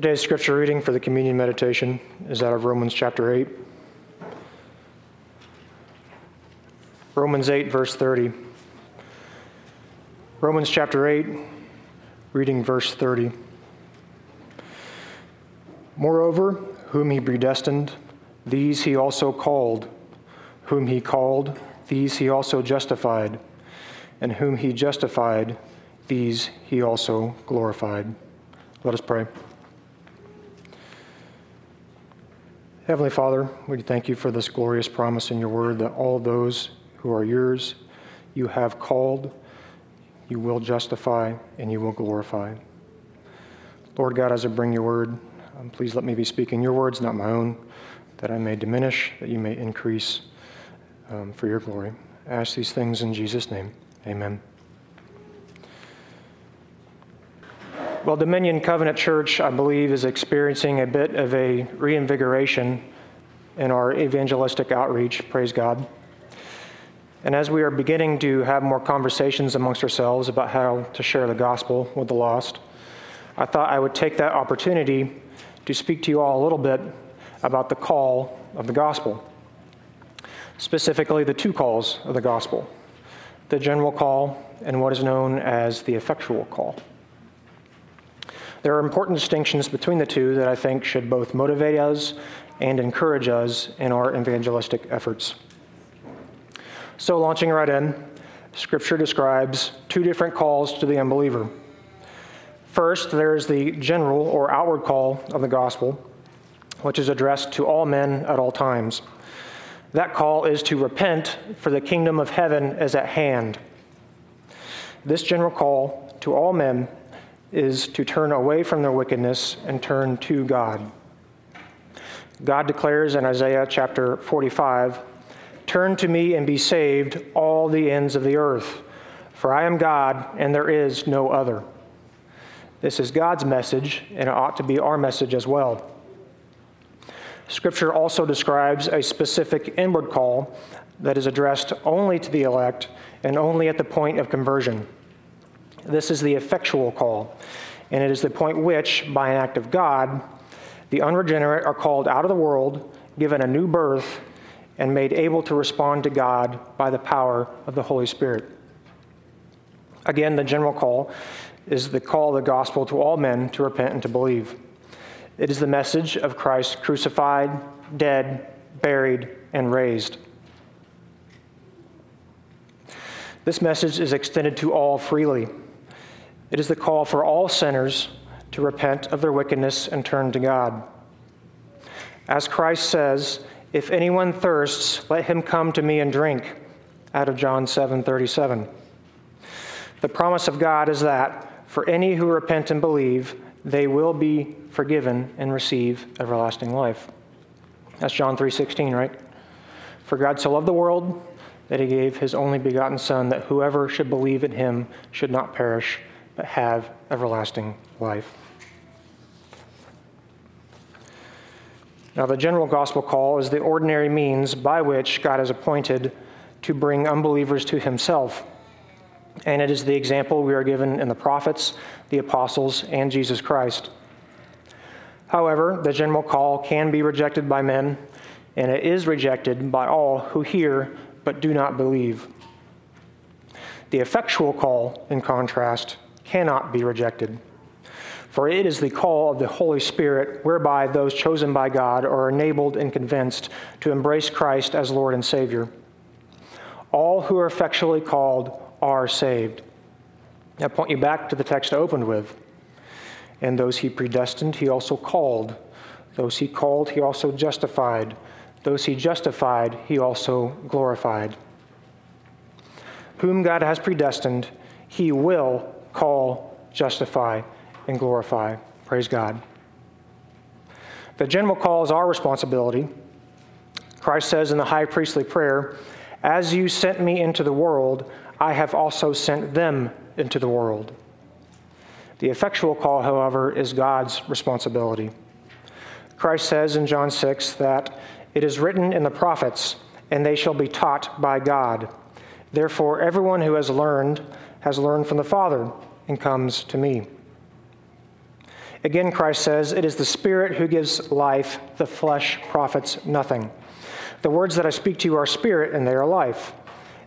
Today's scripture reading for the communion meditation is out of Romans chapter 8. Romans 8, verse 30. Romans chapter 8, reading verse 30. Moreover, whom he predestined, these he also called. Whom he called, these he also justified. And whom he justified, these he also glorified. Let us pray. Heavenly Father, we thank you for this glorious promise in your word that all those who are yours you have called, you will justify, and you will glorify. Lord God, as I bring your word, um, please let me be speaking your words, not my own, that I may diminish, that you may increase um, for your glory. I ask these things in Jesus' name. Amen. Well, Dominion Covenant Church, I believe, is experiencing a bit of a reinvigoration in our evangelistic outreach. Praise God. And as we are beginning to have more conversations amongst ourselves about how to share the gospel with the lost, I thought I would take that opportunity to speak to you all a little bit about the call of the gospel, specifically the two calls of the gospel the general call and what is known as the effectual call. There are important distinctions between the two that I think should both motivate us and encourage us in our evangelistic efforts. So, launching right in, Scripture describes two different calls to the unbeliever. First, there is the general or outward call of the gospel, which is addressed to all men at all times. That call is to repent, for the kingdom of heaven is at hand. This general call to all men is to turn away from their wickedness and turn to God. God declares in Isaiah chapter 45 Turn to me and be saved, all the ends of the earth, for I am God and there is no other. This is God's message, and it ought to be our message as well. Scripture also describes a specific inward call that is addressed only to the elect and only at the point of conversion. This is the effectual call, and it is the point which, by an act of God, the unregenerate are called out of the world, given a new birth, and made able to respond to God by the power of the Holy Spirit. Again, the general call is the call of the gospel to all men to repent and to believe. It is the message of Christ crucified, dead, buried, and raised. This message is extended to all freely. It is the call for all sinners to repent of their wickedness and turn to God. As Christ says, if anyone thirsts, let him come to me and drink, out of John 7 37. The promise of God is that for any who repent and believe, they will be forgiven and receive everlasting life. That's John 3:16, right? For God so loved the world that he gave his only begotten son that whoever should believe in him should not perish but have everlasting life. Now, the general gospel call is the ordinary means by which God has appointed to bring unbelievers to himself. And it is the example we are given in the prophets, the apostles, and Jesus Christ. However, the general call can be rejected by men, and it is rejected by all who hear but do not believe. The effectual call, in contrast, cannot be rejected. For it is the call of the Holy Spirit whereby those chosen by God are enabled and convinced to embrace Christ as Lord and Savior. All who are effectually called are saved. I point you back to the text I opened with. And those he predestined, he also called. Those he called, he also justified. Those he justified, he also glorified. Whom God has predestined, he will call, justify, and glorify. Praise God. The general call is our responsibility. Christ says in the high priestly prayer, As you sent me into the world, I have also sent them into the world. The effectual call, however, is God's responsibility. Christ says in John 6 that it is written in the prophets, and they shall be taught by God. Therefore, everyone who has learned has learned from the Father and comes to me. Again, Christ says, It is the Spirit who gives life, the flesh profits nothing. The words that I speak to you are spirit, and they are life.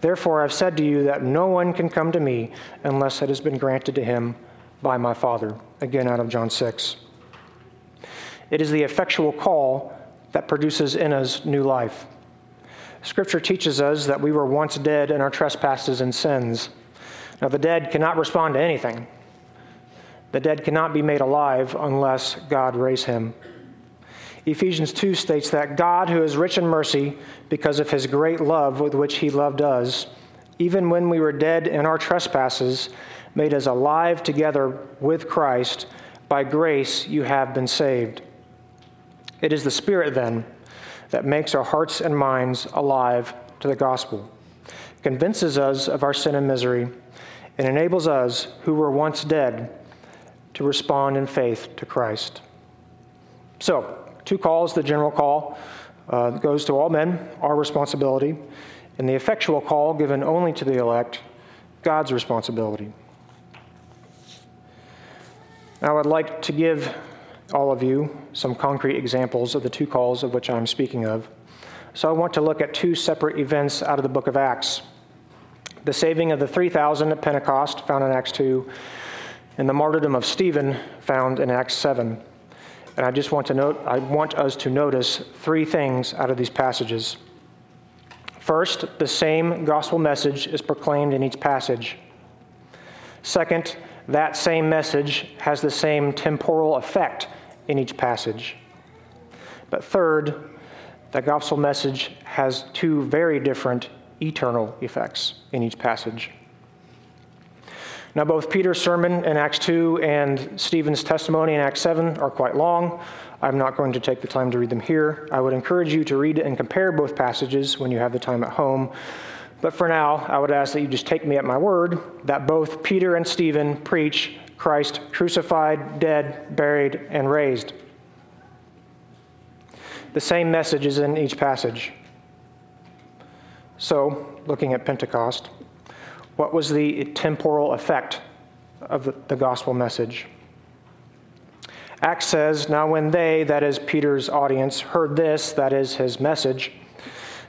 Therefore, I've said to you that no one can come to me unless it has been granted to him by my Father. Again, out of John 6. It is the effectual call that produces in us new life. Scripture teaches us that we were once dead in our trespasses and sins. Now, the dead cannot respond to anything. The dead cannot be made alive unless God raise him. Ephesians 2 states that God, who is rich in mercy, because of his great love with which he loved us, even when we were dead in our trespasses, made us alive together with Christ. By grace you have been saved. It is the Spirit, then, that makes our hearts and minds alive to the gospel, convinces us of our sin and misery, and enables us, who were once dead, to respond in faith to Christ. So, two calls the general call uh, goes to all men, our responsibility, and the effectual call given only to the elect, God's responsibility. Now, I'd like to give all of you some concrete examples of the two calls of which I'm speaking of. So, I want to look at two separate events out of the book of Acts the saving of the 3,000 at Pentecost, found in Acts 2, and the martyrdom of Stephen, found in Acts 7. And I just want to note, I want us to notice three things out of these passages. First, the same gospel message is proclaimed in each passage. Second, that same message has the same temporal effect in each passage. But third, the gospel message has two very different eternal effects in each passage. Now, both Peter's sermon in Acts 2 and Stephen's testimony in Acts 7 are quite long. I'm not going to take the time to read them here. I would encourage you to read and compare both passages when you have the time at home. But for now, I would ask that you just take me at my word that both Peter and Stephen preach Christ crucified, dead, buried, and raised. The same message is in each passage. So, looking at Pentecost, what was the temporal effect of the, gospel message? Acts says, Now when they, that is Peter's audience, heard this, that is his message,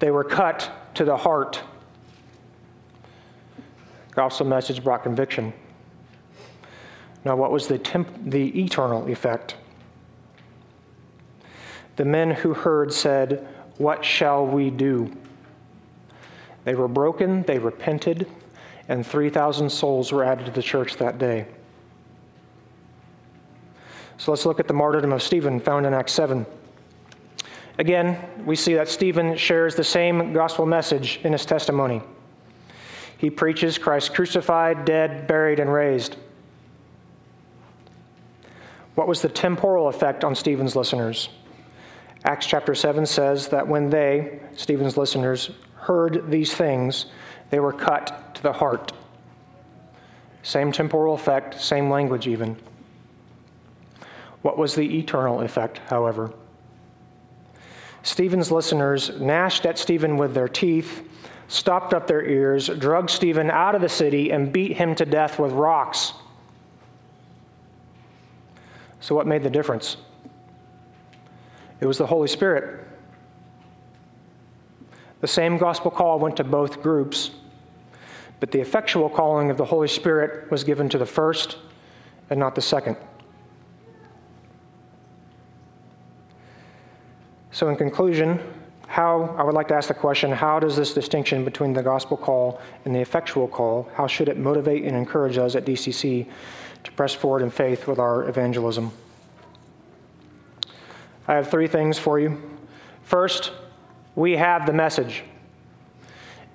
they were cut to the heart. Gospel message brought conviction. Now, what was the, temp- the eternal effect? The men who heard said, What shall we do? They were broken, they repented, and 3,000 souls were added to the church that day. So let's look at the martyrdom of Stephen found in Acts 7. Again, we see that Stephen shares the same gospel message in his testimony. He preaches Christ crucified, dead, buried, and raised. What was the temporal effect on Stephen's listeners? Acts chapter 7 says that when they, Stephen's listeners, heard these things, they were cut to the heart. Same temporal effect, same language, even. What was the eternal effect, however? Stephen's listeners gnashed at Stephen with their teeth, stopped up their ears, drugged Stephen out of the city, and beat him to death with rocks. So, what made the difference? It was the Holy Spirit. The same gospel call went to both groups, but the effectual calling of the Holy Spirit was given to the first and not the second. So, in conclusion, how I would like to ask the question how does this distinction between the gospel call and the effectual call, how should it motivate and encourage us at DCC to press forward in faith with our evangelism? I have three things for you. First, we have the message.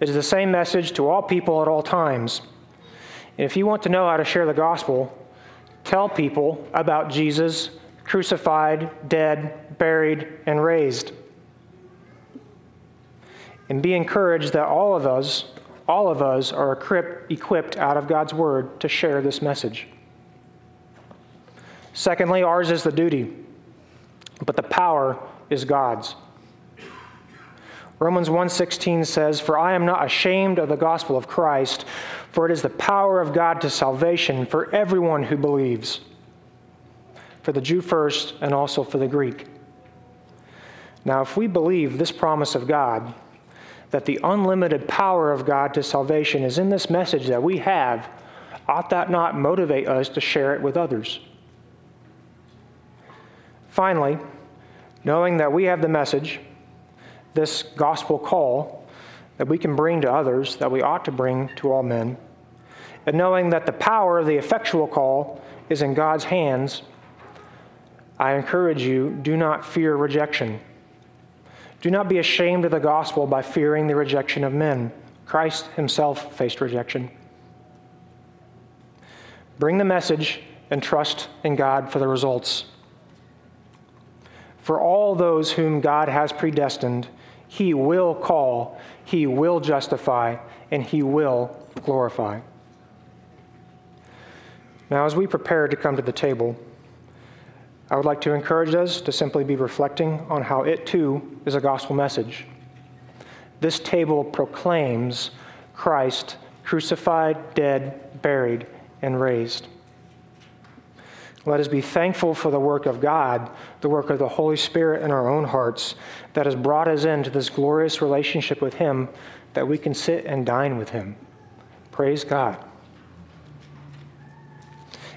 It is the same message to all people at all times. And if you want to know how to share the gospel, tell people about Jesus crucified, dead, buried, and raised. And be encouraged that all of us, all of us are equipped out of God's word to share this message. Secondly, ours is the duty, but the power is God's. Romans 1:16 says, "For I am not ashamed of the gospel of Christ, for it is the power of God to salvation for everyone who believes." for the Jew first and also for the Greek. Now, if we believe this promise of God, that the unlimited power of God to salvation is in this message that we have, ought that not motivate us to share it with others? Finally, knowing that we have the message, this gospel call that we can bring to others, that we ought to bring to all men, and knowing that the power of the effectual call is in God's hands, I encourage you do not fear rejection. Do not be ashamed of the gospel by fearing the rejection of men. Christ himself faced rejection. Bring the message and trust in God for the results. For all those whom God has predestined, he will call, he will justify, and he will glorify. Now, as we prepare to come to the table, I would like to encourage us to simply be reflecting on how it too is a gospel message. This table proclaims Christ crucified, dead, buried, and raised. Let us be thankful for the work of God, the work of the Holy Spirit in our own hearts that has brought us into this glorious relationship with Him that we can sit and dine with Him. Praise God.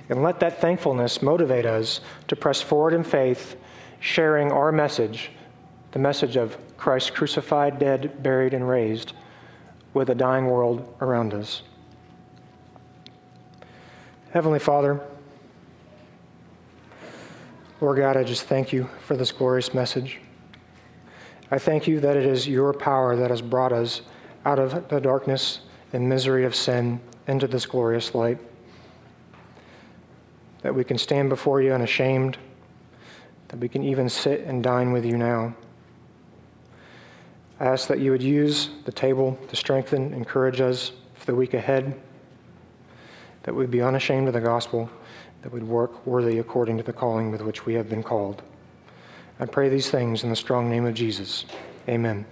And let that thankfulness motivate us to press forward in faith, sharing our message, the message of Christ crucified, dead, buried, and raised, with a dying world around us. Heavenly Father, Lord God, I just thank you for this glorious message. I thank you that it is your power that has brought us out of the darkness and misery of sin into this glorious light that we can stand before you unashamed, that we can even sit and dine with you now. I ask that you would use the table to strengthen, encourage us for the week ahead, that we'd be unashamed of the gospel, that we'd work worthy according to the calling with which we have been called. I pray these things in the strong name of Jesus. Amen.